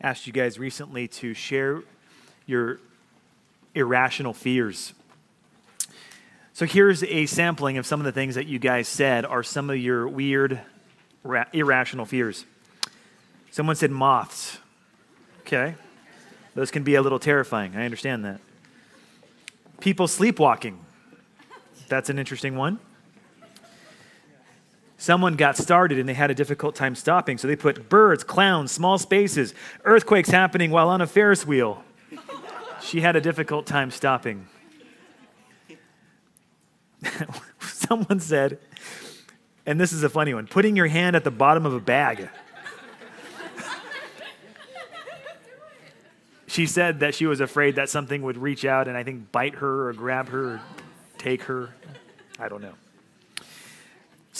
asked you guys recently to share your irrational fears. So here's a sampling of some of the things that you guys said are some of your weird, ra- irrational fears. Someone said moths. Okay. Those can be a little terrifying. I understand that. People sleepwalking. That's an interesting one. Someone got started and they had a difficult time stopping, so they put birds, clowns, small spaces, earthquakes happening while on a Ferris wheel. She had a difficult time stopping. Someone said, and this is a funny one putting your hand at the bottom of a bag. she said that she was afraid that something would reach out and I think bite her or grab her or take her. I don't know.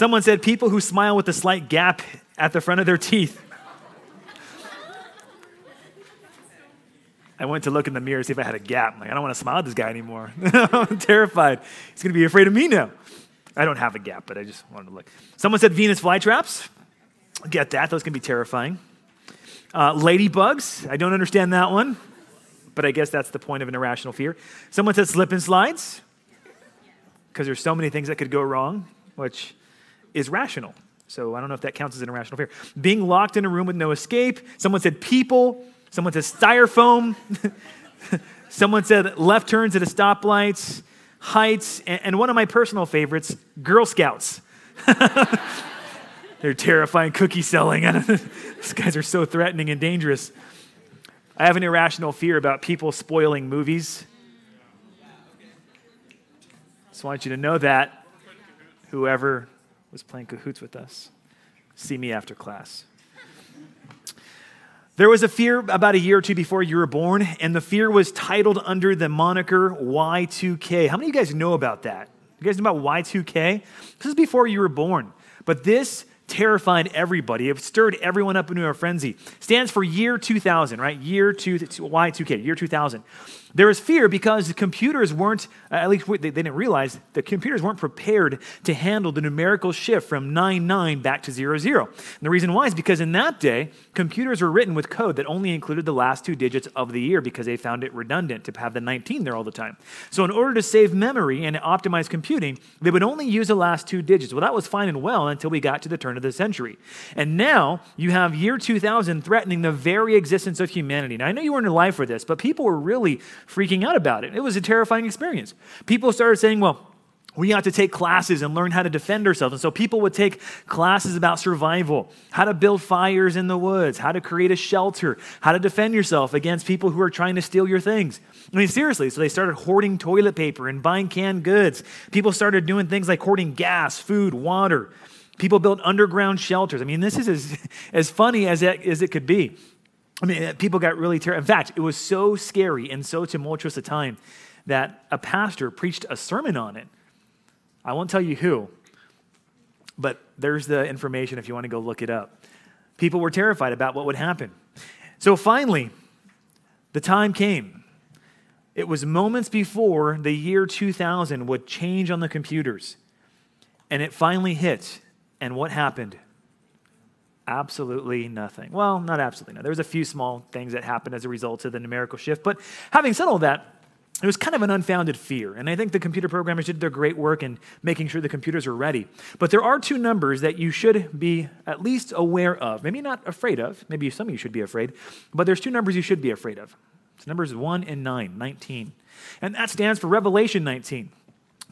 Someone said people who smile with a slight gap at the front of their teeth. I went to look in the mirror, to see if I had a gap. I'm like, I don't want to smile at this guy anymore. I'm terrified. He's going to be afraid of me now. I don't have a gap, but I just wanted to look. Someone said Venus flytraps. Get that. Those can be terrifying. Uh, ladybugs. I don't understand that one, but I guess that's the point of an irrational fear. Someone said slip and slides because there's so many things that could go wrong, which is rational. So I don't know if that counts as an irrational fear. Being locked in a room with no escape. Someone said people. Someone said styrofoam. Someone said left turns at a stoplight, heights, and one of my personal favorites, Girl Scouts. They're terrifying cookie selling. These guys are so threatening and dangerous. I have an irrational fear about people spoiling movies. Just want you to know that, whoever was playing cahoots with us, see me after class. There was a fear about a year or two before you were born, and the fear was titled under the moniker Y2K. How many of you guys know about that? You guys know about Y2K? This is before you were born. But this terrified everybody. It stirred everyone up into a frenzy. Stands for year 2000, right? Year 2, Y2K, year 2000. There was fear because the computers weren't, at least they didn't realize, the computers weren't prepared to handle the numerical shift from 99 back to 00. And the reason why is because in that day, computers were written with code that only included the last two digits of the year because they found it redundant to have the 19 there all the time. So, in order to save memory and optimize computing, they would only use the last two digits. Well, that was fine and well until we got to the turn of the century. And now you have year 2000 threatening the very existence of humanity. Now, I know you weren't alive for this, but people were really freaking out about it. It was a terrifying experience. People started saying, well, we have to take classes and learn how to defend ourselves. And so people would take classes about survival, how to build fires in the woods, how to create a shelter, how to defend yourself against people who are trying to steal your things. I mean, seriously. So they started hoarding toilet paper and buying canned goods. People started doing things like hoarding gas, food, water. People built underground shelters. I mean, this is as, as funny as it, as it could be. I mean, uh, people got really terrified. In fact, it was so scary and so tumultuous a time that a pastor preached a sermon on it. I won't tell you who, but there's the information if you want to go look it up. People were terrified about what would happen. So finally, the time came. It was moments before the year 2000 would change on the computers. And it finally hit. And what happened? Absolutely nothing. Well, not absolutely nothing. There was a few small things that happened as a result of the numerical shift. But having said all that, it was kind of an unfounded fear. And I think the computer programmers did their great work in making sure the computers were ready. But there are two numbers that you should be at least aware of. Maybe not afraid of. Maybe some of you should be afraid. But there's two numbers you should be afraid of. It's numbers 1 and 9, 19. And that stands for Revelation 19.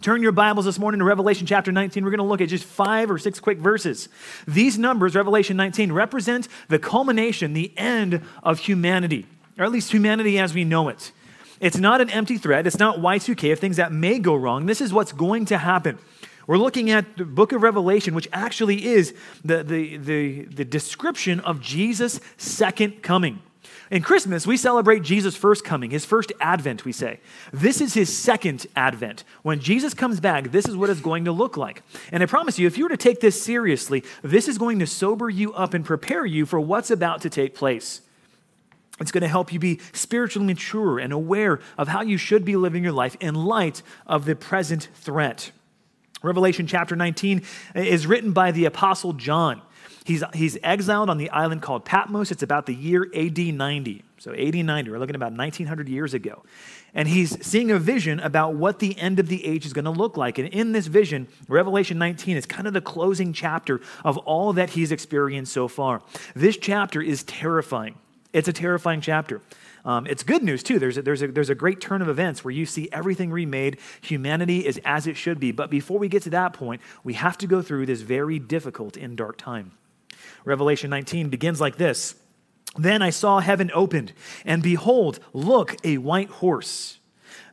Turn your Bibles this morning to Revelation chapter 19. We're going to look at just five or six quick verses. These numbers, Revelation 19, represent the culmination, the end of humanity, or at least humanity as we know it. It's not an empty threat. It's not Y2K of things that may go wrong. This is what's going to happen. We're looking at the book of Revelation, which actually is the, the, the, the description of Jesus' second coming. In Christmas, we celebrate Jesus' first coming, his first advent, we say. This is his second advent. When Jesus comes back, this is what it's going to look like. And I promise you, if you were to take this seriously, this is going to sober you up and prepare you for what's about to take place. It's going to help you be spiritually mature and aware of how you should be living your life in light of the present threat. Revelation chapter 19 is written by the Apostle John. He's, he's exiled on the island called Patmos. It's about the year AD 90. So AD 90, we're looking about 1900 years ago. And he's seeing a vision about what the end of the age is going to look like. And in this vision, Revelation 19 is kind of the closing chapter of all that he's experienced so far. This chapter is terrifying. It's a terrifying chapter. Um, it's good news, too. There's a, there's, a, there's a great turn of events where you see everything remade. Humanity is as it should be. But before we get to that point, we have to go through this very difficult and dark time. Revelation 19 begins like this Then I saw heaven opened, and behold, look, a white horse.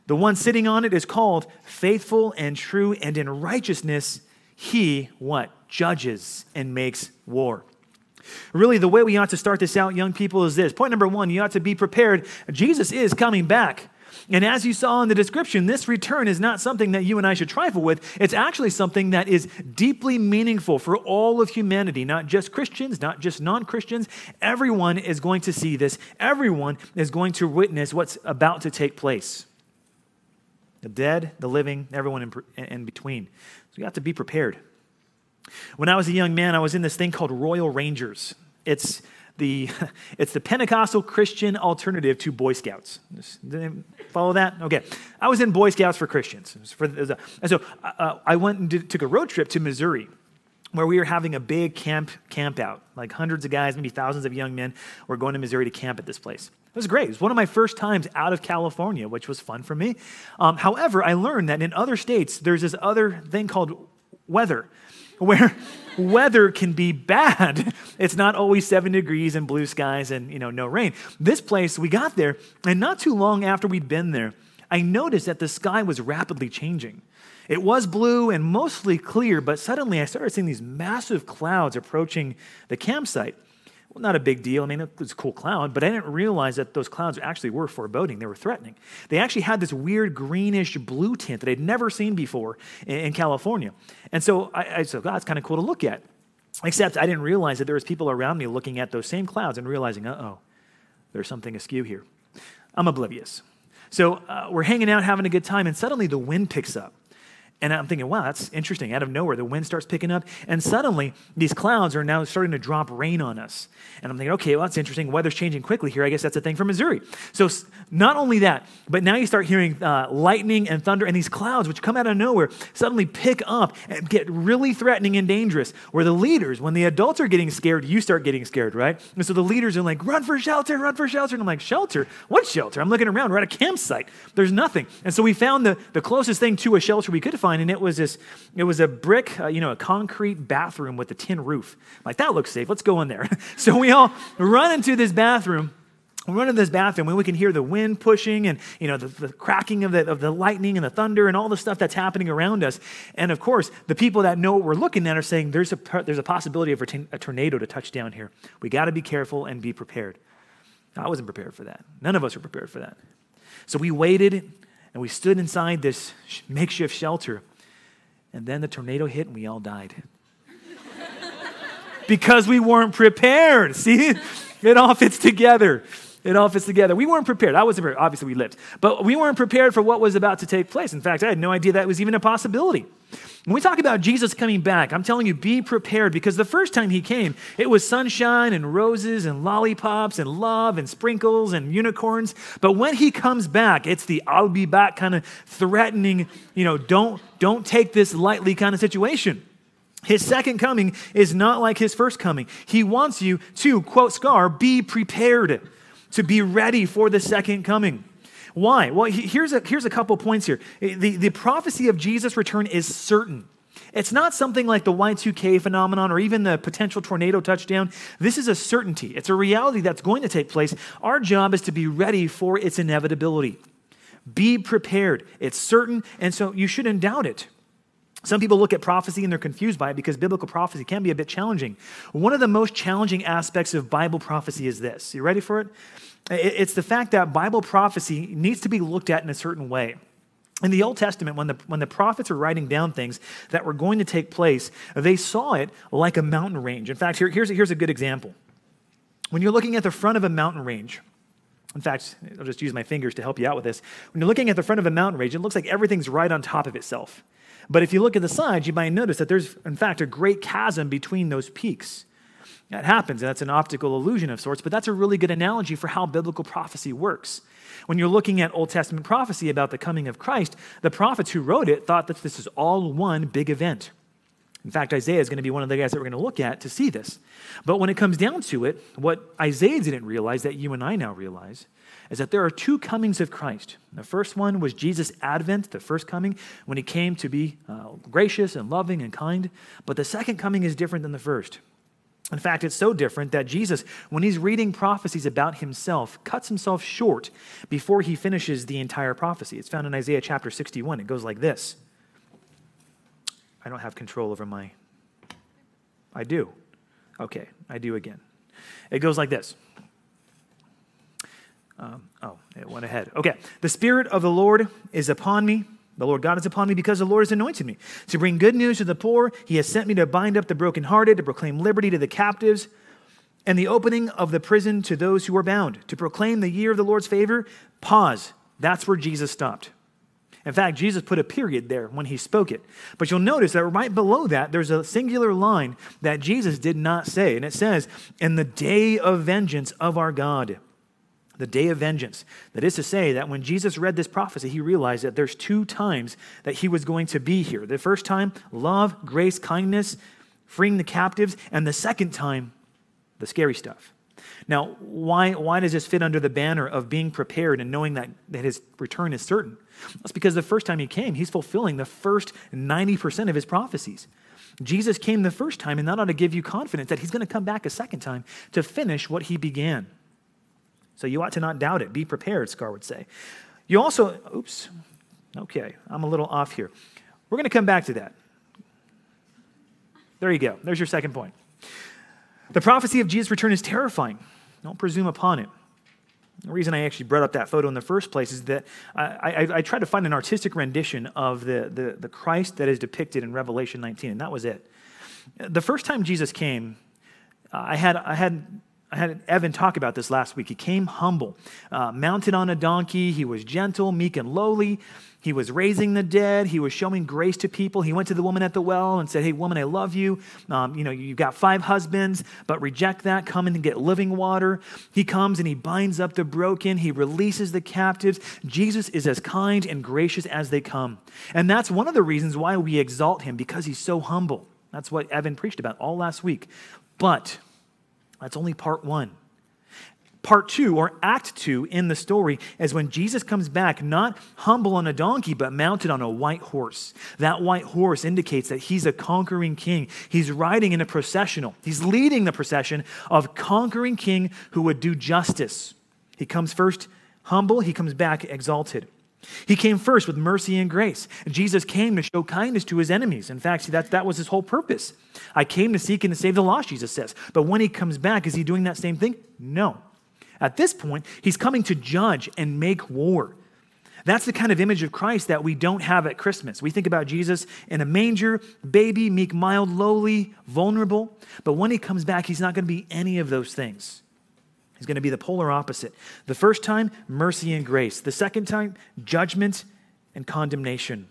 The one sitting on it is called faithful and true, and in righteousness he what? Judges and makes war. Really, the way we ought to start this out, young people, is this. Point number one, you ought to be prepared. Jesus is coming back. And as you saw in the description, this return is not something that you and I should trifle with. It's actually something that is deeply meaningful for all of humanity, not just Christians, not just non Christians. Everyone is going to see this, everyone is going to witness what's about to take place the dead, the living, everyone in, in between. So you have to be prepared. When I was a young man, I was in this thing called Royal Rangers. It's the, it's the Pentecostal Christian alternative to Boy Scouts. follow that? Okay. I was in Boy Scouts for Christians. For, and so uh, I went and did, took a road trip to Missouri where we were having a big camp camp out. Like hundreds of guys, maybe thousands of young men were going to Missouri to camp at this place. It was great. It was one of my first times out of California, which was fun for me. Um, however, I learned that in other states, there's this other thing called weather where weather can be bad. It's not always seven degrees and blue skies and you know no rain. This place, we got there, and not too long after we'd been there, I noticed that the sky was rapidly changing. It was blue and mostly clear, but suddenly I started seeing these massive clouds approaching the campsite. Not a big deal. I mean, it was a cool cloud, but I didn't realize that those clouds actually were foreboding. They were threatening. They actually had this weird greenish blue tint that I'd never seen before in, in California. And so I, I said, God, it's kind of cool to look at. Except I didn't realize that there was people around me looking at those same clouds and realizing, uh-oh, there's something askew here. I'm oblivious. So uh, we're hanging out, having a good time, and suddenly the wind picks up. And I'm thinking, wow, that's interesting. Out of nowhere, the wind starts picking up, and suddenly these clouds are now starting to drop rain on us. And I'm thinking, okay, well, that's interesting. Weather's changing quickly here. I guess that's a thing for Missouri. So not only that, but now you start hearing uh, lightning and thunder, and these clouds, which come out of nowhere, suddenly pick up and get really threatening and dangerous. Where the leaders, when the adults are getting scared, you start getting scared, right? And so the leaders are like, run for shelter, run for shelter. And I'm like, shelter? What shelter? I'm looking around. We're at a campsite. There's nothing. And so we found the, the closest thing to a shelter we could find and it was this, it was a brick, uh, you know, a concrete bathroom with a tin roof. Like, that looks safe. Let's go in there. so we all run into this bathroom. We run into this bathroom and we can hear the wind pushing and you know the, the, cracking of the, of the lightning and the thunder and all the stuff that's happening around us. And of course, the people that know what we're looking at are saying there's a, there's a possibility of a tornado to touch down here. We got to be careful and be prepared. I wasn't prepared for that. None of us were prepared for that. So we waited and we stood inside this makeshift shelter. And then the tornado hit and we all died. because we weren't prepared. See, it all fits together. It all fits together. We weren't prepared. I wasn't prepared. Obviously, we lived. But we weren't prepared for what was about to take place. In fact, I had no idea that was even a possibility. When we talk about Jesus coming back, I'm telling you, be prepared because the first time he came, it was sunshine and roses and lollipops and love and sprinkles and unicorns. But when he comes back, it's the I'll be back kind of threatening, you know, don't, don't take this lightly kind of situation. His second coming is not like his first coming. He wants you to, quote Scar, be prepared, to be ready for the second coming. Why? Well, here's a, here's a couple points here. The, the prophecy of Jesus' return is certain. It's not something like the Y2K phenomenon or even the potential tornado touchdown. This is a certainty. It's a reality that's going to take place. Our job is to be ready for its inevitability. Be prepared. It's certain, and so you shouldn't doubt it. Some people look at prophecy and they're confused by it because biblical prophecy can be a bit challenging. One of the most challenging aspects of Bible prophecy is this. You ready for it? It's the fact that Bible prophecy needs to be looked at in a certain way. In the Old Testament, when the, when the prophets were writing down things that were going to take place, they saw it like a mountain range. In fact, here, here's, a, here's a good example. When you're looking at the front of a mountain range, in fact, I'll just use my fingers to help you out with this. When you're looking at the front of a mountain range, it looks like everything's right on top of itself. But if you look at the sides, you might notice that there's, in fact, a great chasm between those peaks. That happens, that's an optical illusion of sorts, but that's a really good analogy for how biblical prophecy works. When you're looking at Old Testament prophecy about the coming of Christ, the prophets who wrote it thought that this is all one big event. In fact, Isaiah is going to be one of the guys that we're going to look at to see this. But when it comes down to it, what Isaiah didn't realize that you and I now realize is that there are two comings of Christ. The first one was Jesus' advent, the first coming, when he came to be uh, gracious and loving and kind. But the second coming is different than the first. In fact, it's so different that Jesus, when he's reading prophecies about himself, cuts himself short before he finishes the entire prophecy. It's found in Isaiah chapter 61. It goes like this I don't have control over my. I do. Okay, I do again. It goes like this. Um, oh, it went ahead. Okay. The Spirit of the Lord is upon me the Lord God is upon me because the Lord has anointed me to bring good news to the poor. He has sent me to bind up the brokenhearted, to proclaim liberty to the captives, and the opening of the prison to those who are bound, to proclaim the year of the Lord's favor. Pause. That's where Jesus stopped. In fact, Jesus put a period there when he spoke it. But you'll notice that right below that, there's a singular line that Jesus did not say. And it says, In the day of vengeance of our God the day of vengeance. That is to say, that when Jesus read this prophecy, he realized that there's two times that he was going to be here. The first time, love, grace, kindness, freeing the captives, and the second time, the scary stuff. Now, why, why does this fit under the banner of being prepared and knowing that, that his return is certain? That's because the first time he came, he's fulfilling the first 90% of his prophecies. Jesus came the first time, and that ought to give you confidence that he's going to come back a second time to finish what he began. So you ought to not doubt it. Be prepared, Scar would say. You also, oops, okay, I'm a little off here. We're going to come back to that. There you go. There's your second point. The prophecy of Jesus' return is terrifying. Don't presume upon it. The reason I actually brought up that photo in the first place is that I, I, I tried to find an artistic rendition of the, the, the Christ that is depicted in Revelation 19, and that was it. The first time Jesus came, I had, I had I had Evan talk about this last week. He came humble, uh, mounted on a donkey. He was gentle, meek, and lowly. He was raising the dead. He was showing grace to people. He went to the woman at the well and said, Hey, woman, I love you. Um, you know, you've got five husbands, but reject that. Come and get living water. He comes and he binds up the broken. He releases the captives. Jesus is as kind and gracious as they come. And that's one of the reasons why we exalt him, because he's so humble. That's what Evan preached about all last week. But that's only part one. Part two, or act two in the story, is when Jesus comes back, not humble on a donkey, but mounted on a white horse. That white horse indicates that he's a conquering king. He's riding in a processional, he's leading the procession of conquering king who would do justice. He comes first humble, he comes back exalted. He came first with mercy and grace. Jesus came to show kindness to his enemies. In fact, that, that was his whole purpose. I came to seek and to save the lost, Jesus says. But when he comes back, is he doing that same thing? No. At this point, he's coming to judge and make war. That's the kind of image of Christ that we don't have at Christmas. We think about Jesus in a manger, baby, meek, mild, lowly, vulnerable. But when he comes back, he's not going to be any of those things. He's going to be the polar opposite. The first time, mercy and grace. The second time, judgment and condemnation.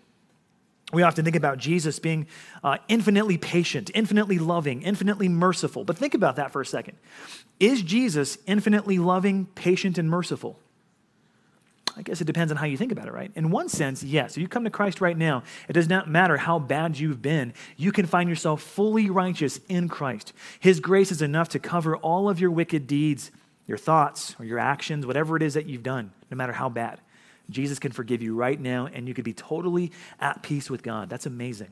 We often think about Jesus being uh, infinitely patient, infinitely loving, infinitely merciful. But think about that for a second. Is Jesus infinitely loving, patient, and merciful? I guess it depends on how you think about it, right? In one sense, yes. If you come to Christ right now, it does not matter how bad you've been, you can find yourself fully righteous in Christ. His grace is enough to cover all of your wicked deeds your thoughts or your actions, whatever it is that you've done, no matter how bad. Jesus can forgive you right now, and you could be totally at peace with God. That's amazing.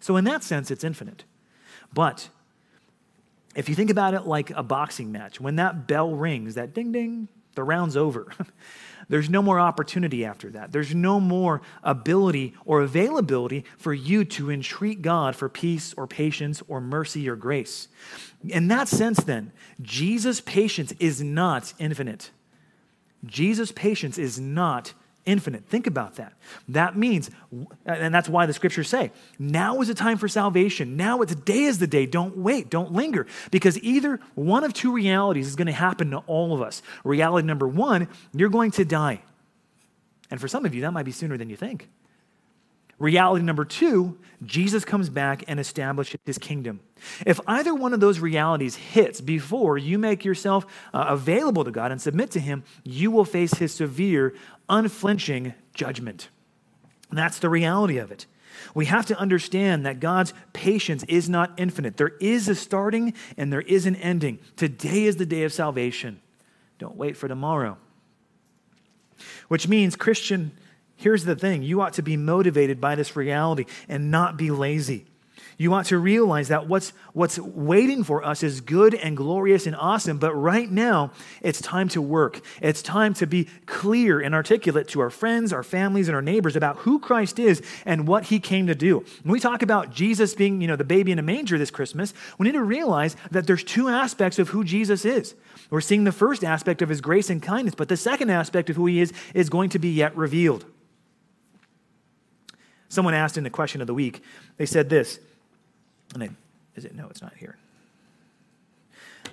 So, in that sense, it's infinite. But if you think about it like a boxing match, when that bell rings, that ding ding, the round's over. There's no more opportunity after that. There's no more ability or availability for you to entreat God for peace or patience or mercy or grace. In that sense, then, Jesus' patience is not infinite. Jesus' patience is not infinite. Think about that. That means, and that's why the scriptures say, now is the time for salvation. Now it's day is the day. Don't wait. Don't linger. Because either one of two realities is going to happen to all of us. Reality number one, you're going to die. And for some of you, that might be sooner than you think. Reality number two, Jesus comes back and establishes his kingdom. If either one of those realities hits before you make yourself uh, available to God and submit to him, you will face his severe, unflinching judgment. And that's the reality of it. We have to understand that God's patience is not infinite. There is a starting and there is an ending. Today is the day of salvation. Don't wait for tomorrow. Which means, Christian, here's the thing you ought to be motivated by this reality and not be lazy. You want to realize that what's, what's waiting for us is good and glorious and awesome, but right now it's time to work. It's time to be clear and articulate to our friends, our families, and our neighbors about who Christ is and what he came to do. When we talk about Jesus being, you know, the baby in a manger this Christmas, we need to realize that there's two aspects of who Jesus is. We're seeing the first aspect of his grace and kindness, but the second aspect of who he is is going to be yet revealed. Someone asked in the question of the week, they said this and is it? No, it's not here.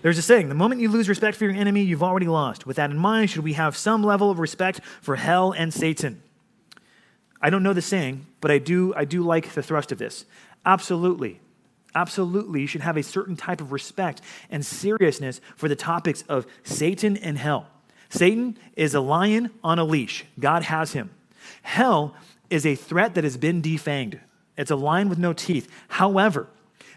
There's a saying the moment you lose respect for your enemy, you've already lost. With that in mind, should we have some level of respect for hell and Satan? I don't know the saying, but I do, I do like the thrust of this. Absolutely. Absolutely, you should have a certain type of respect and seriousness for the topics of Satan and hell. Satan is a lion on a leash, God has him. Hell is a threat that has been defanged, it's a lion with no teeth. However,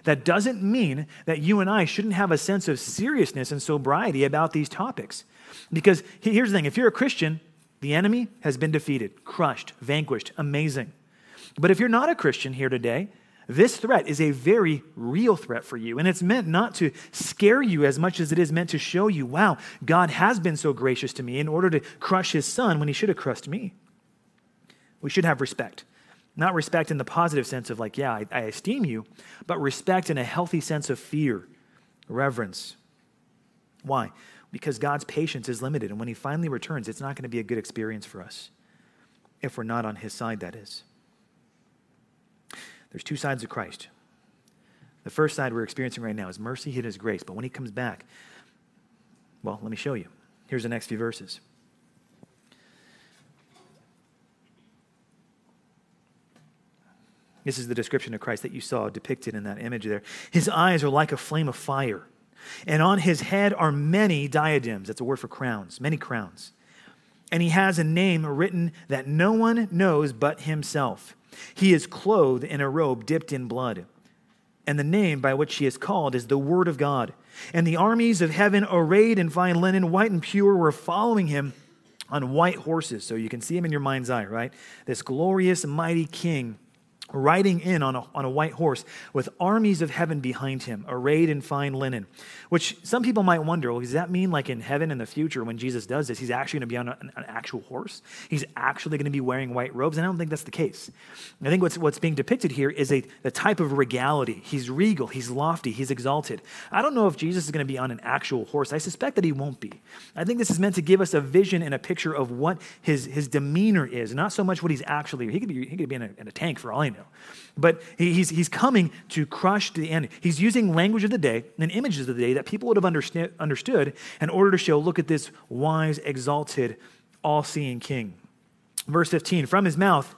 that doesn't mean that you and I shouldn't have a sense of seriousness and sobriety about these topics. Because here's the thing if you're a Christian, the enemy has been defeated, crushed, vanquished, amazing. But if you're not a Christian here today, this threat is a very real threat for you. And it's meant not to scare you as much as it is meant to show you, wow, God has been so gracious to me in order to crush his son when he should have crushed me. We should have respect. Not respect in the positive sense of, like, yeah, I, I esteem you, but respect in a healthy sense of fear, reverence. Why? Because God's patience is limited, and when He finally returns, it's not going to be a good experience for us. If we're not on His side, that is. There's two sides of Christ. The first side we're experiencing right now is mercy, and His grace. But when He comes back, well, let me show you. Here's the next few verses. This is the description of Christ that you saw depicted in that image there. His eyes are like a flame of fire, and on his head are many diadems. That's a word for crowns, many crowns. And he has a name written that no one knows but himself. He is clothed in a robe dipped in blood. And the name by which he is called is the Word of God. And the armies of heaven, arrayed in fine linen, white and pure, were following him on white horses. So you can see him in your mind's eye, right? This glorious, mighty king riding in on a, on a white horse with armies of heaven behind him, arrayed in fine linen. Which some people might wonder well, does that mean like in heaven in the future when Jesus does this, he's actually going to be on an, an actual horse? He's actually going to be wearing white robes? And I don't think that's the case. I think what's, what's being depicted here is a, the type of regality. He's regal, he's lofty, he's exalted. I don't know if Jesus is going to be on an actual horse. I suspect that he won't be. I think this is meant to give us a vision and a picture of what his, his demeanor is, not so much what he's actually. He could be, he could be in a, in a tank for all I know. But he's, he's coming to crush the enemy. He's using language of the day and images of the day that people would have understood in order to show look at this wise, exalted, all seeing king. Verse 15 From his mouth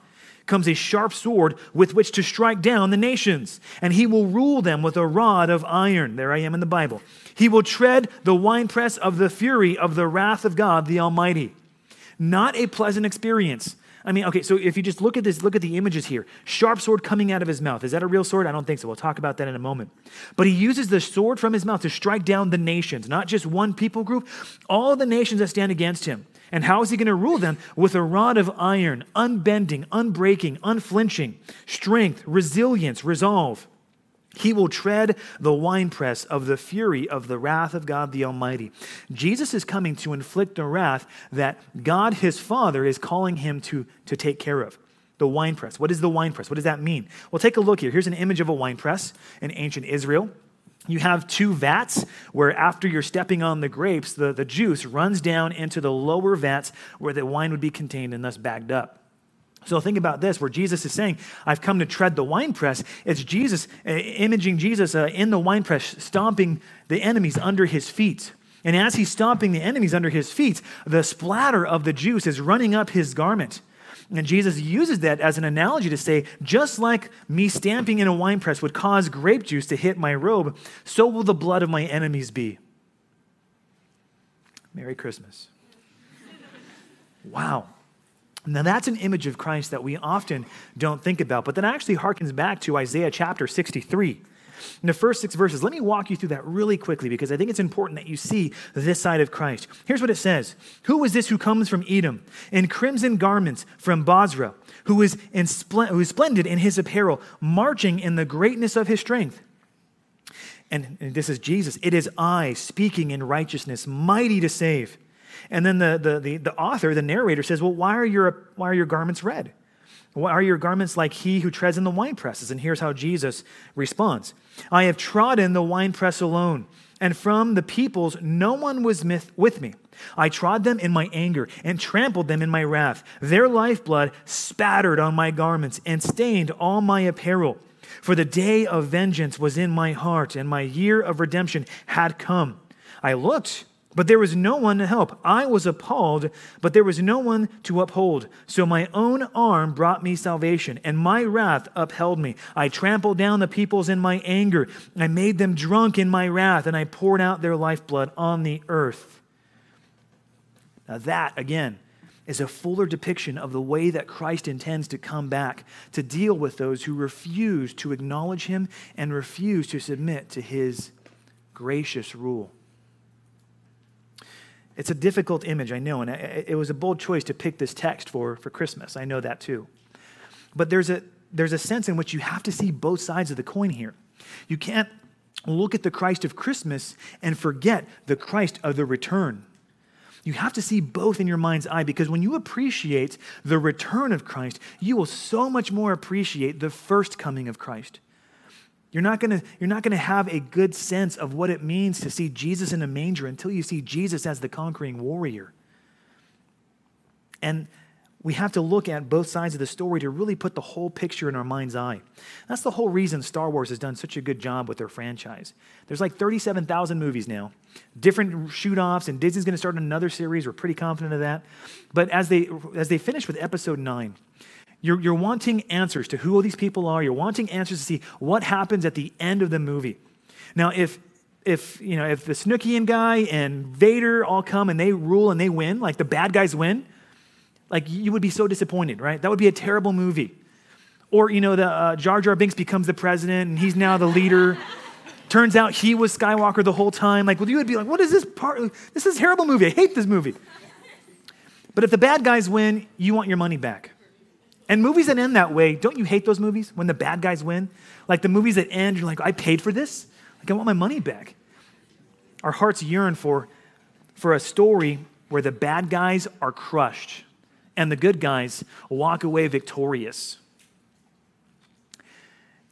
comes a sharp sword with which to strike down the nations, and he will rule them with a rod of iron. There I am in the Bible. He will tread the winepress of the fury of the wrath of God the Almighty. Not a pleasant experience. I mean, okay, so if you just look at this, look at the images here. Sharp sword coming out of his mouth. Is that a real sword? I don't think so. We'll talk about that in a moment. But he uses the sword from his mouth to strike down the nations, not just one people group, all the nations that stand against him. And how is he going to rule them? With a rod of iron, unbending, unbreaking, unflinching, strength, resilience, resolve. He will tread the winepress of the fury of the wrath of God the Almighty. Jesus is coming to inflict the wrath that God, his Father, is calling him to, to take care of. The winepress. What is the winepress? What does that mean? Well, take a look here. Here's an image of a winepress in ancient Israel. You have two vats where, after you're stepping on the grapes, the, the juice runs down into the lower vats where the wine would be contained and thus bagged up. So think about this, where Jesus is saying, I've come to tread the winepress. It's Jesus, uh, imaging Jesus uh, in the winepress, stomping the enemies under his feet. And as he's stomping the enemies under his feet, the splatter of the juice is running up his garment. And Jesus uses that as an analogy to say, just like me stamping in a winepress would cause grape juice to hit my robe, so will the blood of my enemies be. Merry Christmas. Wow. Now, that's an image of Christ that we often don't think about, but that actually harkens back to Isaiah chapter 63. In the first six verses, let me walk you through that really quickly because I think it's important that you see this side of Christ. Here's what it says Who is this who comes from Edom in crimson garments from Bozrah, who is, in spl- who is splendid in his apparel, marching in the greatness of his strength? And, and this is Jesus. It is I speaking in righteousness, mighty to save. And then the, the, the, the author, the narrator says, Well, why are, your, why are your garments red? Why are your garments like he who treads in the winepresses? And here's how Jesus responds I have trodden the winepress alone, and from the peoples no one was with me. I trod them in my anger and trampled them in my wrath. Their lifeblood spattered on my garments and stained all my apparel. For the day of vengeance was in my heart, and my year of redemption had come. I looked but there was no one to help. I was appalled, but there was no one to uphold. So my own arm brought me salvation, and my wrath upheld me. I trampled down the peoples in my anger. I made them drunk in my wrath, and I poured out their lifeblood on the earth. Now, that, again, is a fuller depiction of the way that Christ intends to come back to deal with those who refuse to acknowledge him and refuse to submit to his gracious rule. It's a difficult image, I know, and it was a bold choice to pick this text for, for Christmas. I know that too. But there's a, there's a sense in which you have to see both sides of the coin here. You can't look at the Christ of Christmas and forget the Christ of the return. You have to see both in your mind's eye because when you appreciate the return of Christ, you will so much more appreciate the first coming of Christ. You're not going to you're not going to have a good sense of what it means to see Jesus in a manger until you see Jesus as the conquering warrior. And we have to look at both sides of the story to really put the whole picture in our mind's eye. That's the whole reason Star Wars has done such a good job with their franchise. There's like 37,000 movies now, different shoot offs, and Disney's going to start another series. We're pretty confident of that. But as they, as they finish with episode nine, you're, you're wanting answers to who all these people are. You're wanting answers to see what happens at the end of the movie. Now, if if you know if the Snookian guy and Vader all come and they rule and they win, like the bad guys win, like you would be so disappointed, right? That would be a terrible movie. Or you know the uh, Jar Jar Binks becomes the president and he's now the leader. Turns out he was Skywalker the whole time. Like, well, you would be like, what is this part? This is a terrible movie. I hate this movie. But if the bad guys win, you want your money back. And movies that end that way, don't you hate those movies when the bad guys win? Like the movies that end, you're like, I paid for this? Like, I want my money back. Our hearts yearn for, for a story where the bad guys are crushed and the good guys walk away victorious.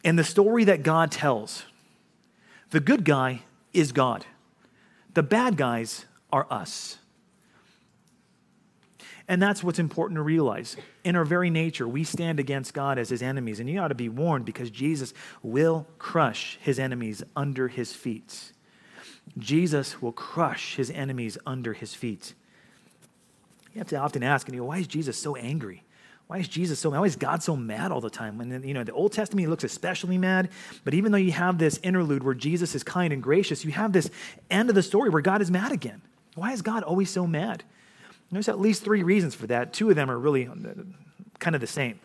And the story that God tells, the good guy is God, the bad guys are us. And that's what's important to realize. In our very nature, we stand against God as his enemies. And you ought to be warned because Jesus will crush his enemies under his feet. Jesus will crush his enemies under his feet. You have to often ask, and you go, why is Jesus so angry? Why is Jesus so mad? Why is God so mad all the time? And then, you know, the Old Testament, looks especially mad. But even though you have this interlude where Jesus is kind and gracious, you have this end of the story where God is mad again. Why is God always so mad? There's at least three reasons for that. Two of them are really uh, kind of the same.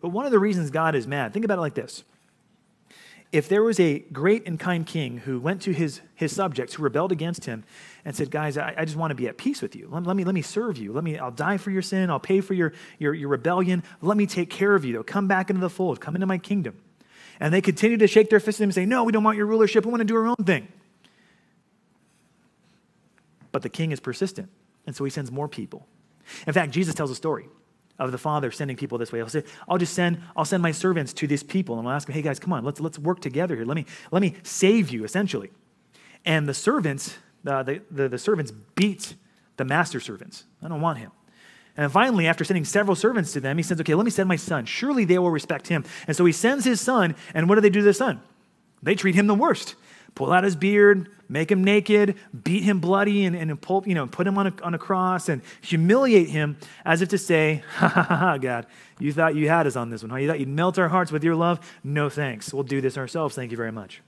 But one of the reasons God is mad, think about it like this. If there was a great and kind king who went to his, his subjects who rebelled against him and said, Guys, I, I just want to be at peace with you. Let, let, me, let me serve you. Let me, I'll die for your sin. I'll pay for your, your, your rebellion. Let me take care of you. Though. Come back into the fold. Come into my kingdom. And they continue to shake their fists at him and say, No, we don't want your rulership. We want to do our own thing. But the king is persistent. And so he sends more people. In fact, Jesus tells a story of the Father sending people this way. He'll say, I'll just send, I'll send my servants to these people and I'll ask them, hey guys, come on, let's, let's work together here. Let me, let me save you, essentially. And the servants, uh, the, the, the servants beat the master servants. I don't want him. And finally, after sending several servants to them, he says, okay, let me send my son. Surely they will respect him. And so he sends his son, and what do they do to the son? They treat him the worst. Pull out his beard, make him naked, beat him bloody, and, and pull, you know, put him on a, on a cross and humiliate him as if to say, ha ha ha, God, you thought you had us on this one, huh? You thought you'd melt our hearts with your love? No thanks. We'll do this ourselves. Thank you very much.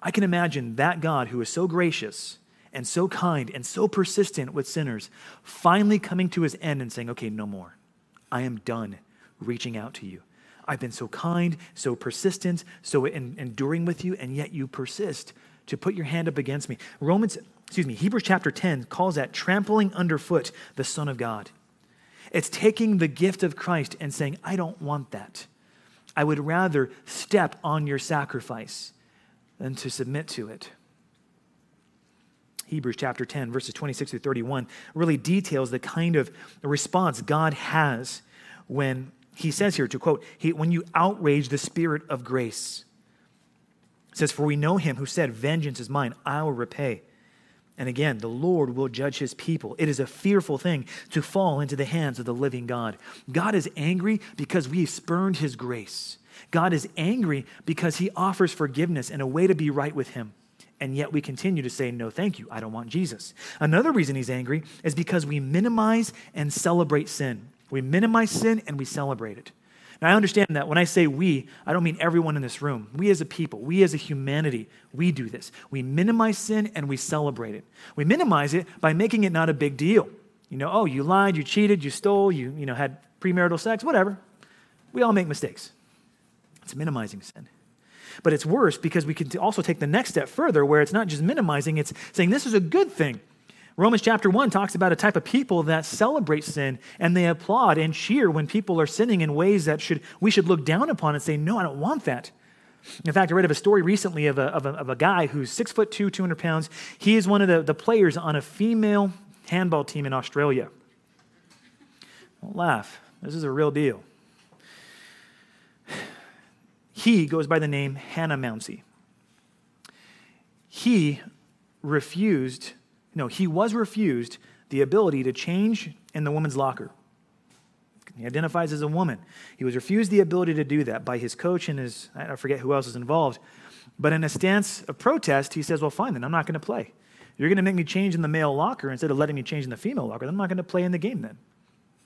I can imagine that God who is so gracious and so kind and so persistent with sinners finally coming to his end and saying, okay, no more. I am done reaching out to you. I've been so kind, so persistent, so enduring with you, and yet you persist to put your hand up against me. Romans, excuse me, Hebrews chapter 10 calls that trampling underfoot the Son of God. It's taking the gift of Christ and saying, I don't want that. I would rather step on your sacrifice than to submit to it. Hebrews chapter 10, verses 26 through 31, really details the kind of response God has when he says here, to quote, he, when you outrage the spirit of grace. Says, For we know him who said, Vengeance is mine, I will repay. And again, the Lord will judge his people. It is a fearful thing to fall into the hands of the living God. God is angry because we've spurned his grace. God is angry because he offers forgiveness and a way to be right with him. And yet we continue to say, No, thank you. I don't want Jesus. Another reason he's angry is because we minimize and celebrate sin. We minimize sin and we celebrate it. Now, I understand that when I say we, I don't mean everyone in this room. We as a people, we as a humanity, we do this. We minimize sin and we celebrate it. We minimize it by making it not a big deal. You know, oh, you lied, you cheated, you stole, you, you know, had premarital sex, whatever. We all make mistakes. It's minimizing sin. But it's worse because we can also take the next step further where it's not just minimizing, it's saying this is a good thing. Romans chapter 1 talks about a type of people that celebrate sin and they applaud and cheer when people are sinning in ways that should, we should look down upon and say, No, I don't want that. In fact, I read of a story recently of a, of a, of a guy who's six foot two, 200 pounds. He is one of the, the players on a female handball team in Australia. Don't laugh. This is a real deal. He goes by the name Hannah Mouncey. He refused no, he was refused the ability to change in the woman's locker. He identifies as a woman. He was refused the ability to do that by his coach and his, I forget who else is involved. But in a stance of protest, he says, Well, fine, then I'm not going to play. You're going to make me change in the male locker instead of letting me change in the female locker. Then I'm not going to play in the game then.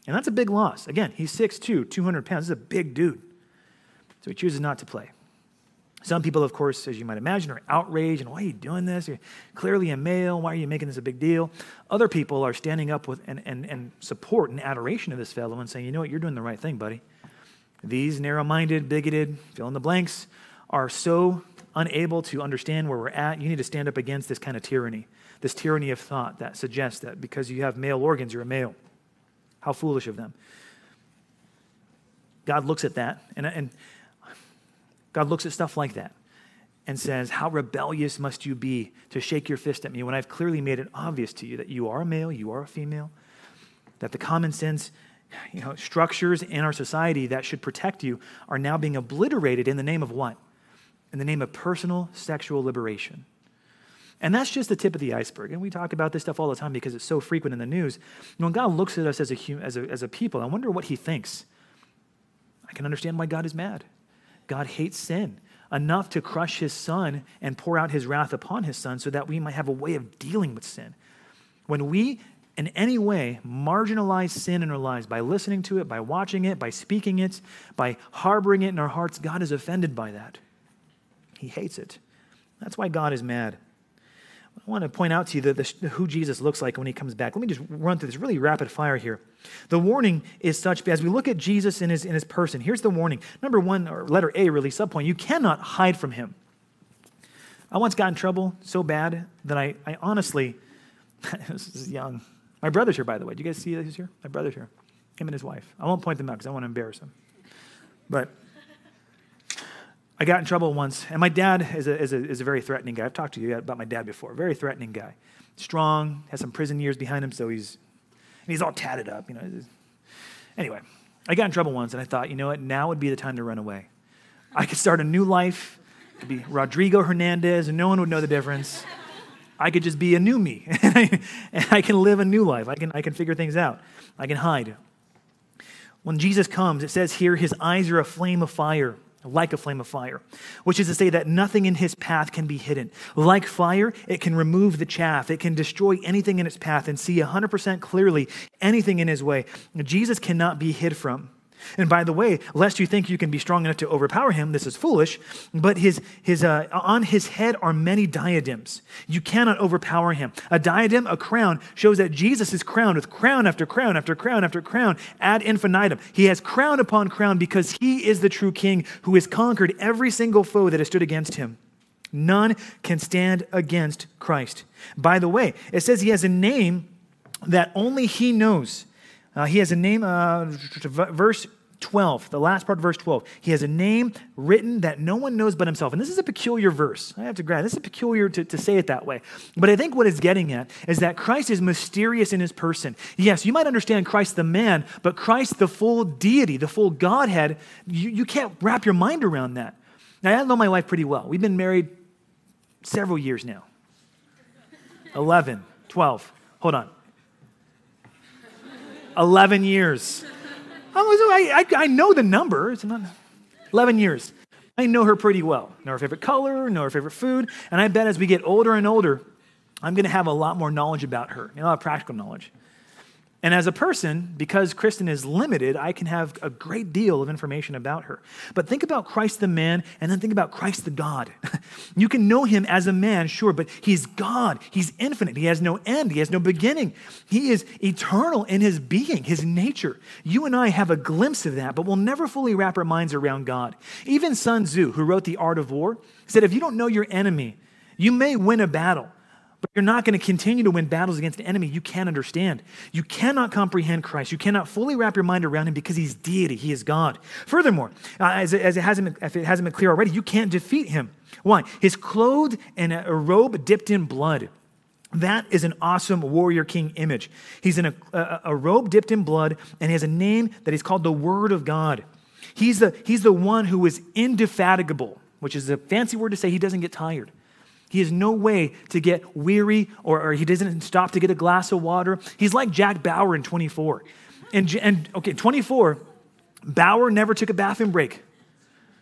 And that's a big loss. Again, he's 6'2, 200 pounds. This is a big dude. So he chooses not to play. Some people, of course, as you might imagine, are outraged and why are you doing this? You're clearly a male. Why are you making this a big deal? Other people are standing up with and, and, and support and adoration of this fellow and saying, you know what, you're doing the right thing, buddy. These narrow minded, bigoted, fill in the blanks, are so unable to understand where we're at. You need to stand up against this kind of tyranny, this tyranny of thought that suggests that because you have male organs, you're a male. How foolish of them. God looks at that, and, and God looks at stuff like that and says, How rebellious must you be to shake your fist at me when I've clearly made it obvious to you that you are a male, you are a female, that the common sense you know, structures in our society that should protect you are now being obliterated in the name of what? In the name of personal sexual liberation. And that's just the tip of the iceberg. And we talk about this stuff all the time because it's so frequent in the news. when God looks at us as a, as a, as a people, I wonder what he thinks. I can understand why God is mad. God hates sin enough to crush his son and pour out his wrath upon his son so that we might have a way of dealing with sin. When we, in any way, marginalize sin in our lives by listening to it, by watching it, by speaking it, by harboring it in our hearts, God is offended by that. He hates it. That's why God is mad. I want to point out to you the, the, who Jesus looks like when he comes back. Let me just run through this really rapid fire here. The warning is such as we look at Jesus in his, in his person, here's the warning. Number one, or letter A, really, subpoint, you cannot hide from him. I once got in trouble so bad that I, I honestly, this is young. My brother's here, by the way. Do you guys see who's here? My brother's here. Him and his wife. I won't point them out because I want to embarrass them. But I got in trouble once, and my dad is a, is, a, is a very threatening guy. I've talked to you about my dad before. Very threatening guy. Strong, has some prison years behind him, so he's, and he's all tatted up. You know. Anyway, I got in trouble once, and I thought, you know what? Now would be the time to run away. I could start a new life. Could be Rodrigo Hernandez, and no one would know the difference. I could just be a new me, and I, and I can live a new life. I can, I can figure things out. I can hide. When Jesus comes, it says here, his eyes are a flame of fire like a flame of fire, which is to say that nothing in his path can be hidden. Like fire, it can remove the chaff, it can destroy anything in its path and see 100% clearly anything in his way. Jesus cannot be hid from. And by the way, lest you think you can be strong enough to overpower him, this is foolish, but his, his, uh, on his head are many diadems. You cannot overpower him. A diadem, a crown, shows that Jesus is crowned with crown after crown after crown after crown ad infinitum. He has crown upon crown because he is the true king who has conquered every single foe that has stood against him. None can stand against Christ. By the way, it says he has a name that only he knows. Uh, he has a name, uh, verse 12, the last part of verse 12. He has a name written that no one knows but himself. And this is a peculiar verse. I have to grant, this is peculiar to, to say it that way. But I think what it's getting at is that Christ is mysterious in his person. Yes, you might understand Christ the man, but Christ the full deity, the full Godhead, you, you can't wrap your mind around that. Now, I know my wife pretty well. We've been married several years now 11, 12. Hold on. 11 years. I, I, I know the number. It's not 11 years. I know her pretty well. Know her favorite color, know her favorite food. And I bet as we get older and older, I'm going to have a lot more knowledge about her, a lot of practical knowledge. And as a person, because Kristen is limited, I can have a great deal of information about her. But think about Christ the man, and then think about Christ the God. you can know him as a man, sure, but he's God. He's infinite. He has no end. He has no beginning. He is eternal in his being, his nature. You and I have a glimpse of that, but we'll never fully wrap our minds around God. Even Sun Tzu, who wrote The Art of War, said if you don't know your enemy, you may win a battle but you're not going to continue to win battles against an enemy you can't understand. You cannot comprehend Christ. You cannot fully wrap your mind around him because he's deity, he is God. Furthermore, uh, as, it, as it hasn't been, if it hasn't been clear already, you can't defeat him. Why? He's clothed in a, robe dipped in blood. That is an awesome warrior king image. He's in a, a, a robe dipped in blood, and he has a name that he's called the Word of God. He's the, he's the one who is indefatigable, which is a fancy word to say he doesn't get tired. He has no way to get weary or, or, he doesn't stop to get a glass of water. He's like Jack Bauer in 24. And, and okay, 24, Bauer never took a bathroom break.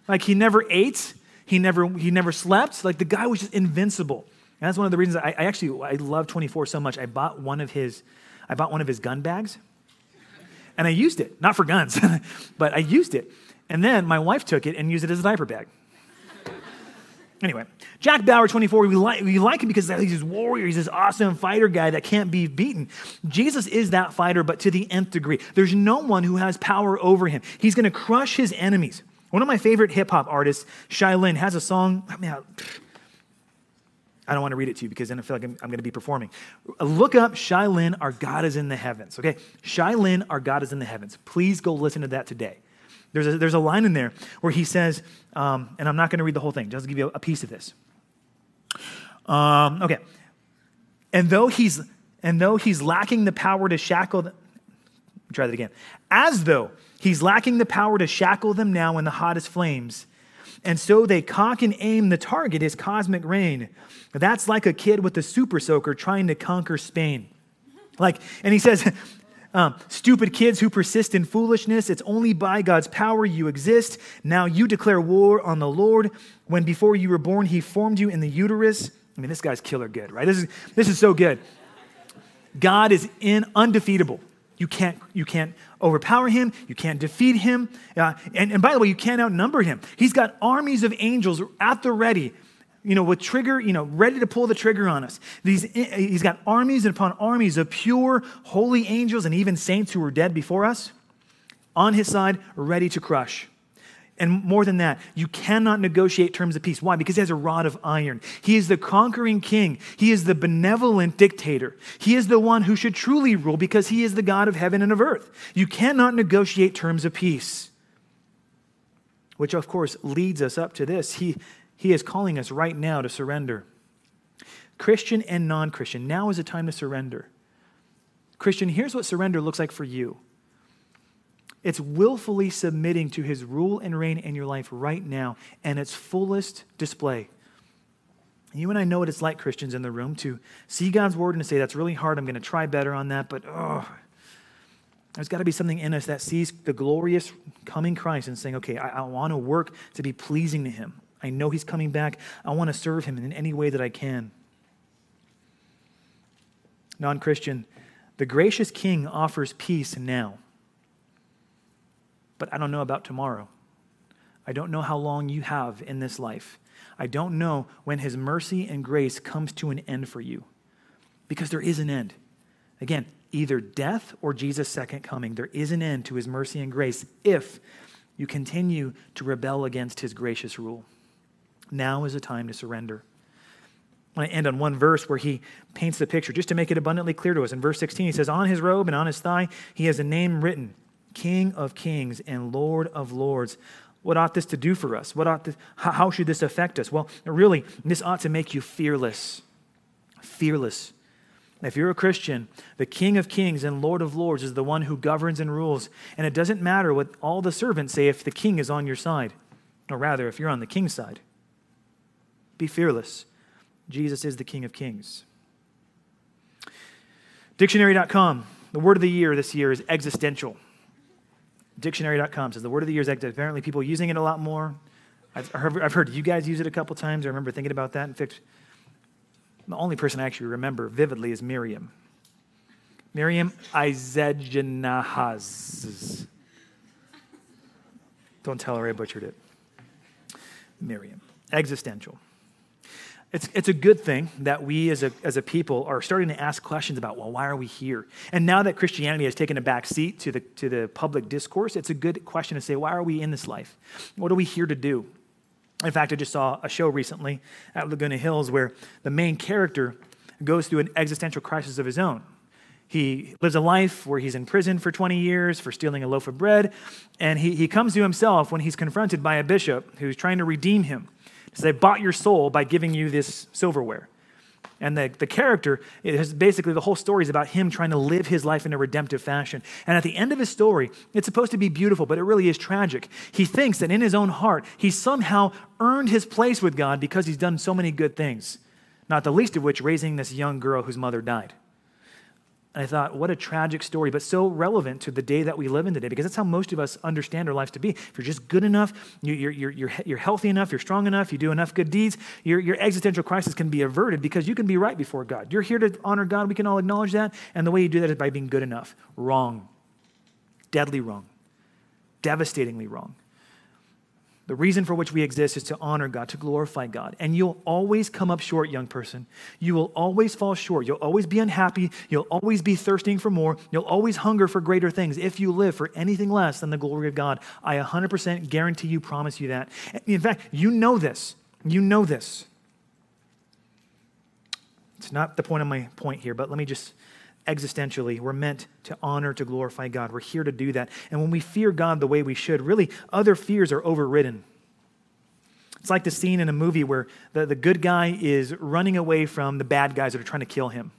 Like he never ate, he never, he never slept. Like the guy was just invincible. And that's one of the reasons I, I actually I love 24 so much. I bought one of his, I bought one of his gun bags. And I used it, not for guns, but I used it. And then my wife took it and used it as a diaper bag. Anyway, Jack Bauer, 24, we like, we like him because he's this warrior. He's this awesome fighter guy that can't be beaten. Jesus is that fighter, but to the nth degree. There's no one who has power over him. He's going to crush his enemies. One of my favorite hip hop artists, Shai Linne, has a song. I, mean, I don't want to read it to you because then I feel like I'm, I'm going to be performing. Look up Shai Linne, Our God is in the Heavens. Okay? Shai Linne, Our God is in the Heavens. Please go listen to that today. There's a, there's a line in there where he says, um, and I'm not going to read the whole thing, just to give you a, piece of this. Um, okay. And though he's and though he's lacking the power to shackle them, try that again. As though he's lacking the power to shackle them now in the hottest flames, and so they cock and aim the target, his cosmic reign. That's like a kid with a super soaker trying to conquer Spain. Like, and he says, um, stupid kids who persist in foolishness, it's only by God's power you exist. Now you declare war on the Lord when before you were born, he formed you in the uterus. I mean, this guy's killer good, right? This is, this is so good. God is in undefeatable. You can't, you can't overpower him. You can't defeat him. Uh, and, and by the way, you can't outnumber him. He's got armies of angels at the ready you know, with trigger, you know, ready to pull the trigger on us. These, eh, eh, he's got armies and upon armies of pure, holy angels and even saints who were dead before us on his side, ready to crush. And more than that, you cannot negotiate terms of peace. Why? Because he has a rod of iron. He is the conquering king. He is the benevolent dictator. He is the one who should truly rule because he is the God of heaven and of earth. You cannot negotiate terms of peace. Which, of course, leads us up to this. He, he is calling us right now to surrender. Christian and non Christian, now is a time to surrender. Christian, here's what surrender looks like for you it's willfully submitting to his rule and reign in your life right now and its fullest display. You and I know what it's like, Christians in the room, to see God's word and to say, that's really hard. I'm going to try better on that, but oh, There's got to be something in us that sees the glorious coming Christ and saying, okay, I, I want to work to be pleasing to him. I know he's coming back. I want to serve him in any way that I can. Non Christian, the gracious King offers peace now. But I don't know about tomorrow. I don't know how long you have in this life. I don't know when his mercy and grace comes to an end for you. Because there is an end. Again, either death or Jesus' second coming. There is an end to his mercy and grace if you continue to rebel against his gracious rule. Now is a time to surrender. I want to end on one verse where he paints the picture just to make it abundantly clear to us. In verse 16, he says, On his robe and on his thigh, he has a name written King of kings and Lord of lords. What ought this to do for us? What ought this, how should this affect us? Well, really, this ought to make you fearless. Fearless. If you're a Christian, the King of Kings and Lord of Lords is the one who governs and rules. And it doesn't matter what all the servants say if the king is on your side, or rather, if you're on the king's side. Be fearless. Jesus is the King of Kings. Dictionary.com, the word of the year this year is existential. Dictionary.com says the word of the year is existential. Apparently, people using it a lot more. I've heard, I've heard you guys use it a couple times. I remember thinking about that. In fact, the only person I actually remember vividly is Miriam. Miriam Izegenahaz. Don't tell her I butchered it. Miriam. Existential. It's, it's a good thing that we as a, as a people are starting to ask questions about, well, why are we here? And now that Christianity has taken a back seat to the, to the public discourse, it's a good question to say, why are we in this life? What are we here to do? In fact, I just saw a show recently at Laguna Hills where the main character goes through an existential crisis of his own. He lives a life where he's in prison for 20 years for stealing a loaf of bread, and he, he comes to himself when he's confronted by a bishop who's trying to redeem him. So they bought your soul by giving you this silverware. And the, the character is basically the whole story is about him trying to live his life in a redemptive fashion. And at the end of his story, it's supposed to be beautiful, but it really is tragic. He thinks that in his own heart, he somehow earned his place with God because he's done so many good things, not the least of which raising this young girl whose mother died. And I thought, what a tragic story, but so relevant to the day that we live in today, because that's how most of us understand our lives to be. If you're just good enough, you're, you're, you're, you're healthy enough, you're strong enough, you do enough good deeds, your, your existential crisis can be averted because you can be right before God. You're here to honor God. We can all acknowledge that. And the way you do that is by being good enough. Wrong. Deadly wrong. Devastatingly wrong. The reason for which we exist is to honor God, to glorify God. And you'll always come up short, young person. You will always fall short. You'll always be unhappy. You'll always be thirsting for more. You'll always hunger for greater things if you live for anything less than the glory of God. I 100% guarantee you, promise you that. In fact, you know this. You know this. It's not the point of my point here, but let me just existentially. We're meant to honor, to glorify God. We're here to do that. And when we fear God the way we should, really, other fears are overridden. It's like the scene in a movie where the, the good guy is running away from the bad guys that are trying to kill him.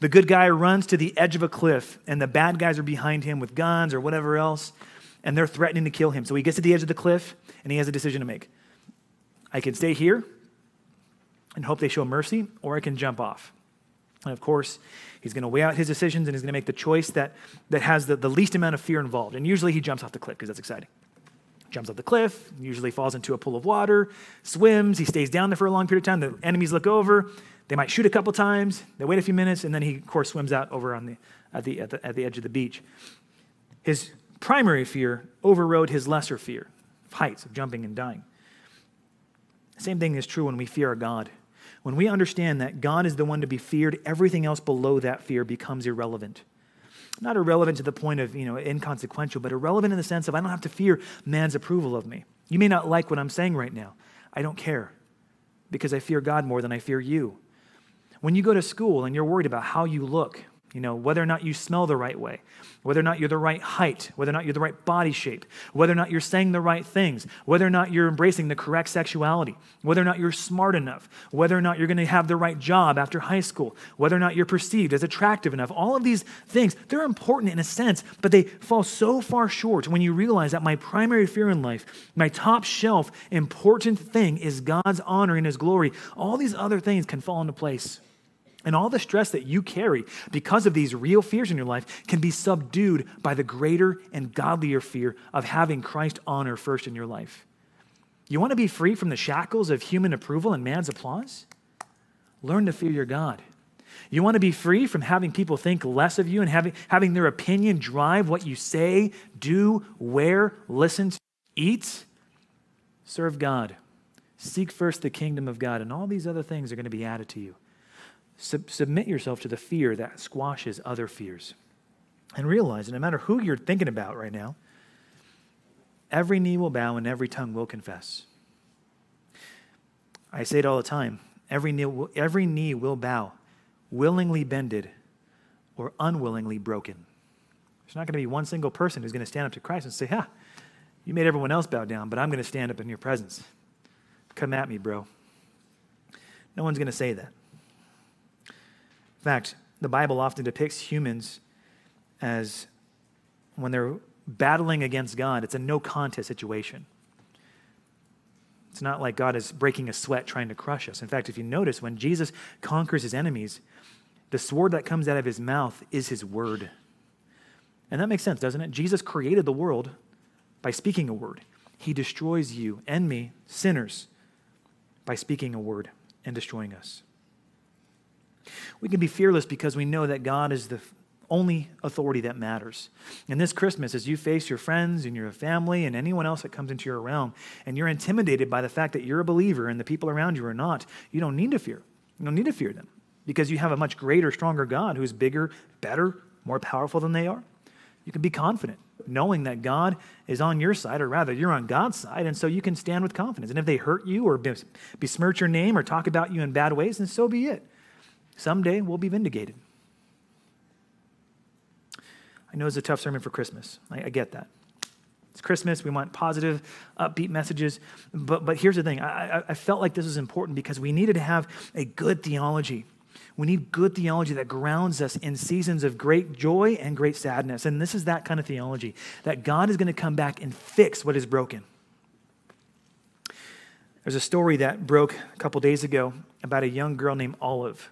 The good guy runs to the edge of a cliff, and the bad guys are behind him with guns or whatever else, and they're threatening to kill him. So he gets to the edge of the cliff, and he has a decision to make. I can stay here and hope they show mercy, or I can jump off. And of course, he's going to weigh out his decisions and he's going to make the choice that, that has the, the least amount of fear involved. And usually he jumps off the cliff because that's exciting. Jumps off the cliff, usually falls into a pool of water, swims, he stays down there for a long period of time. The enemies look over, they might shoot a couple times, they wait a few minutes, and then he, of course, swims out over on the, at, the, at, the, at the edge of the beach. His primary fear overrode his lesser fear of heights, of jumping and dying. Same thing is true when we fear our God. When we understand that God is the one to be feared, everything else below that fear becomes irrelevant. Not irrelevant to the point of, you know, inconsequential, but irrelevant in the sense of I don't have to fear man's approval of me. You may not like what I'm saying right now. I don't care because I fear God more than I fear you. When you go to school and you're worried about how you look, you know, whether or not you smell the right way, whether or not you're the right height, whether or not you're the right body shape, whether or not you're saying the right things, whether or not you're embracing the correct sexuality, whether or not you're smart enough, whether or not you're going to have the right job after high school, whether or not you're perceived as attractive enough. All of these things, they're important in a sense, but they fall so far short when you realize that my primary fear in life, my top shelf important thing is God's honor and his glory. All these other things can fall into place. And all the stress that you carry because of these real fears in your life can be subdued by the greater and godlier fear of having Christ honor first in your life. You want to be free from the shackles of human approval and man's applause? Learn to fear your God. You want to be free from having people think less of you and having, having their opinion drive what you say, do, wear, listen to, eat? Serve God. Seek first the kingdom of God, and all these other things are going to be added to you. Sub- submit yourself to the fear that squashes other fears. And realize that no matter who you're thinking about right now, every knee will bow and every tongue will confess. I say it all the time every knee will, every knee will bow, willingly bended or unwillingly broken. There's not going to be one single person who's going to stand up to Christ and say, Ha, you made everyone else bow down, but I'm going to stand up in your presence. Come at me, bro. No one's going to say that. In fact, the Bible often depicts humans as when they're battling against God, it's a no contest situation. It's not like God is breaking a sweat trying to crush us. In fact, if you notice, when Jesus conquers his enemies, the sword that comes out of his mouth is his word. And that makes sense, doesn't it? Jesus created the world by speaking a word. He destroys you and me, sinners, by speaking a word and destroying us. We can be fearless because we know that God is the only authority that matters. And this Christmas, as you face your friends and your family and anyone else that comes into your realm, and you're intimidated by the fact that you're a believer and the people around you are not, you don't need to fear. You don't need to fear them because you have a much greater, stronger God who's bigger, better, more powerful than they are. You can be confident knowing that God is on your side, or rather, you're on God's side, and so you can stand with confidence. And if they hurt you or besmirch your name or talk about you in bad ways, then so be it. Someday we'll be vindicated. I know it's a tough sermon for Christmas. I, I get that. It's Christmas. We want positive, upbeat messages. But, but here's the thing I, I felt like this was important because we needed to have a good theology. We need good theology that grounds us in seasons of great joy and great sadness. And this is that kind of theology that God is going to come back and fix what is broken. There's a story that broke a couple days ago about a young girl named Olive.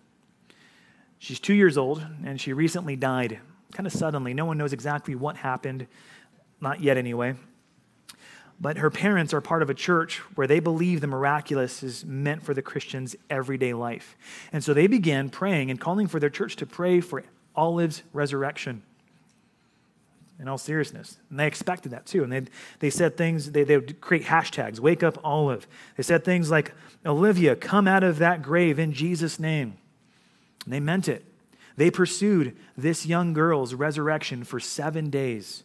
She's two years old, and she recently died kind of suddenly. No one knows exactly what happened, not yet anyway. But her parents are part of a church where they believe the miraculous is meant for the Christian's everyday life. And so they began praying and calling for their church to pray for Olive's resurrection. In all seriousness. And they expected that too. And they, they said things, they, they would create hashtags, wake up Olive. They said things like, Olivia, come out of that grave in Jesus' name. And they meant it. They pursued this young girl's resurrection for seven days.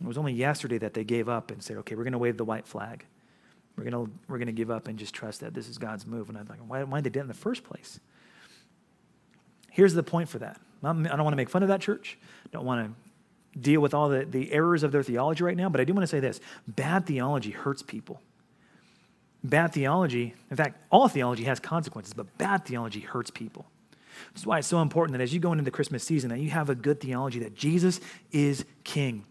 It was only yesterday that they gave up and said, okay, we're going to wave the white flag. We're going to, we're to give up and just trust that this is God's move. And I'm like, why, why did they do it in the first place? Here's the point for that. I don't want to make fun of that church. Don't want to deal with all the, the errors of their theology right now, but I do want to say this bad theology hurts people. Bad theology, in fact, all theology has consequences, but bad theology hurts people. This is why it's so important that as you go into the Christmas season, that you have a good theology that Jesus is king.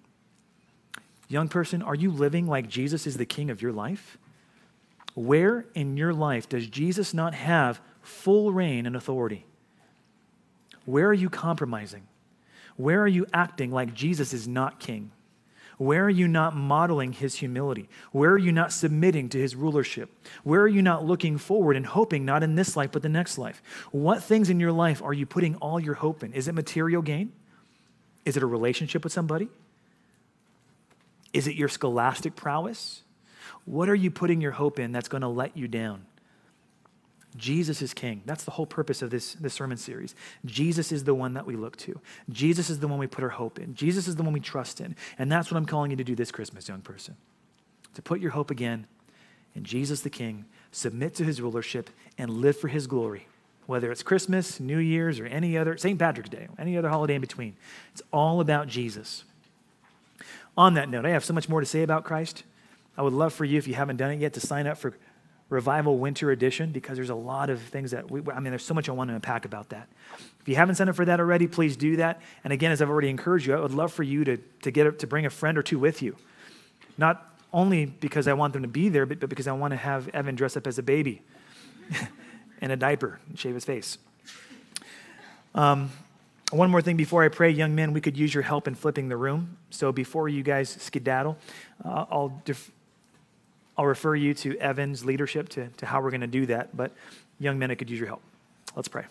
Young person, are you living like Jesus is the king of your life? Where in your life does Jesus not have full reign and authority? Where are you compromising? Where are you acting like Jesus is not king? Where are you not modeling his humility? Where are you not submitting to his rulership? Where are you not looking forward and hoping not in this life but the next life? What things in your life are you putting all your hope in? Is it material gain? Is it a relationship with somebody? Is it your scholastic prowess? What are you putting your hope in that's going to let you down? Jesus is king. That's the whole purpose of this, this sermon series. Jesus is the one that we look to. Jesus is the one we put our hope in. Jesus is the one we trust in. And that's what I'm calling you to do this Christmas, young person. To put your hope again in Jesus the King, submit to his rulership, and live for his glory. Whether it's Christmas, New Year's, or any other, St. Patrick's Day, any other holiday in between. It's all about Jesus. On that note, I have so much more to say about Christ. I would love for you, if you haven't done it yet, to sign up for Revival Winter Edition because there's a lot of things that we, I mean, there's so much I want to unpack about that. If you haven't signed up for that already, please do that. And again, as I've already encouraged you, I would love for you to, to, get, to bring a friend or two with you. Not only because I want them to be there, but, but because I want to have Evan dress up as a baby in a diaper and shave his face. Um, one more thing before I pray, young men, we could use your help in flipping the room. So before you guys skedaddle, uh, I'll, def- I'll refer you to Evan's leadership to, to how we're going to do that. But young men, I could use your help. Let's pray.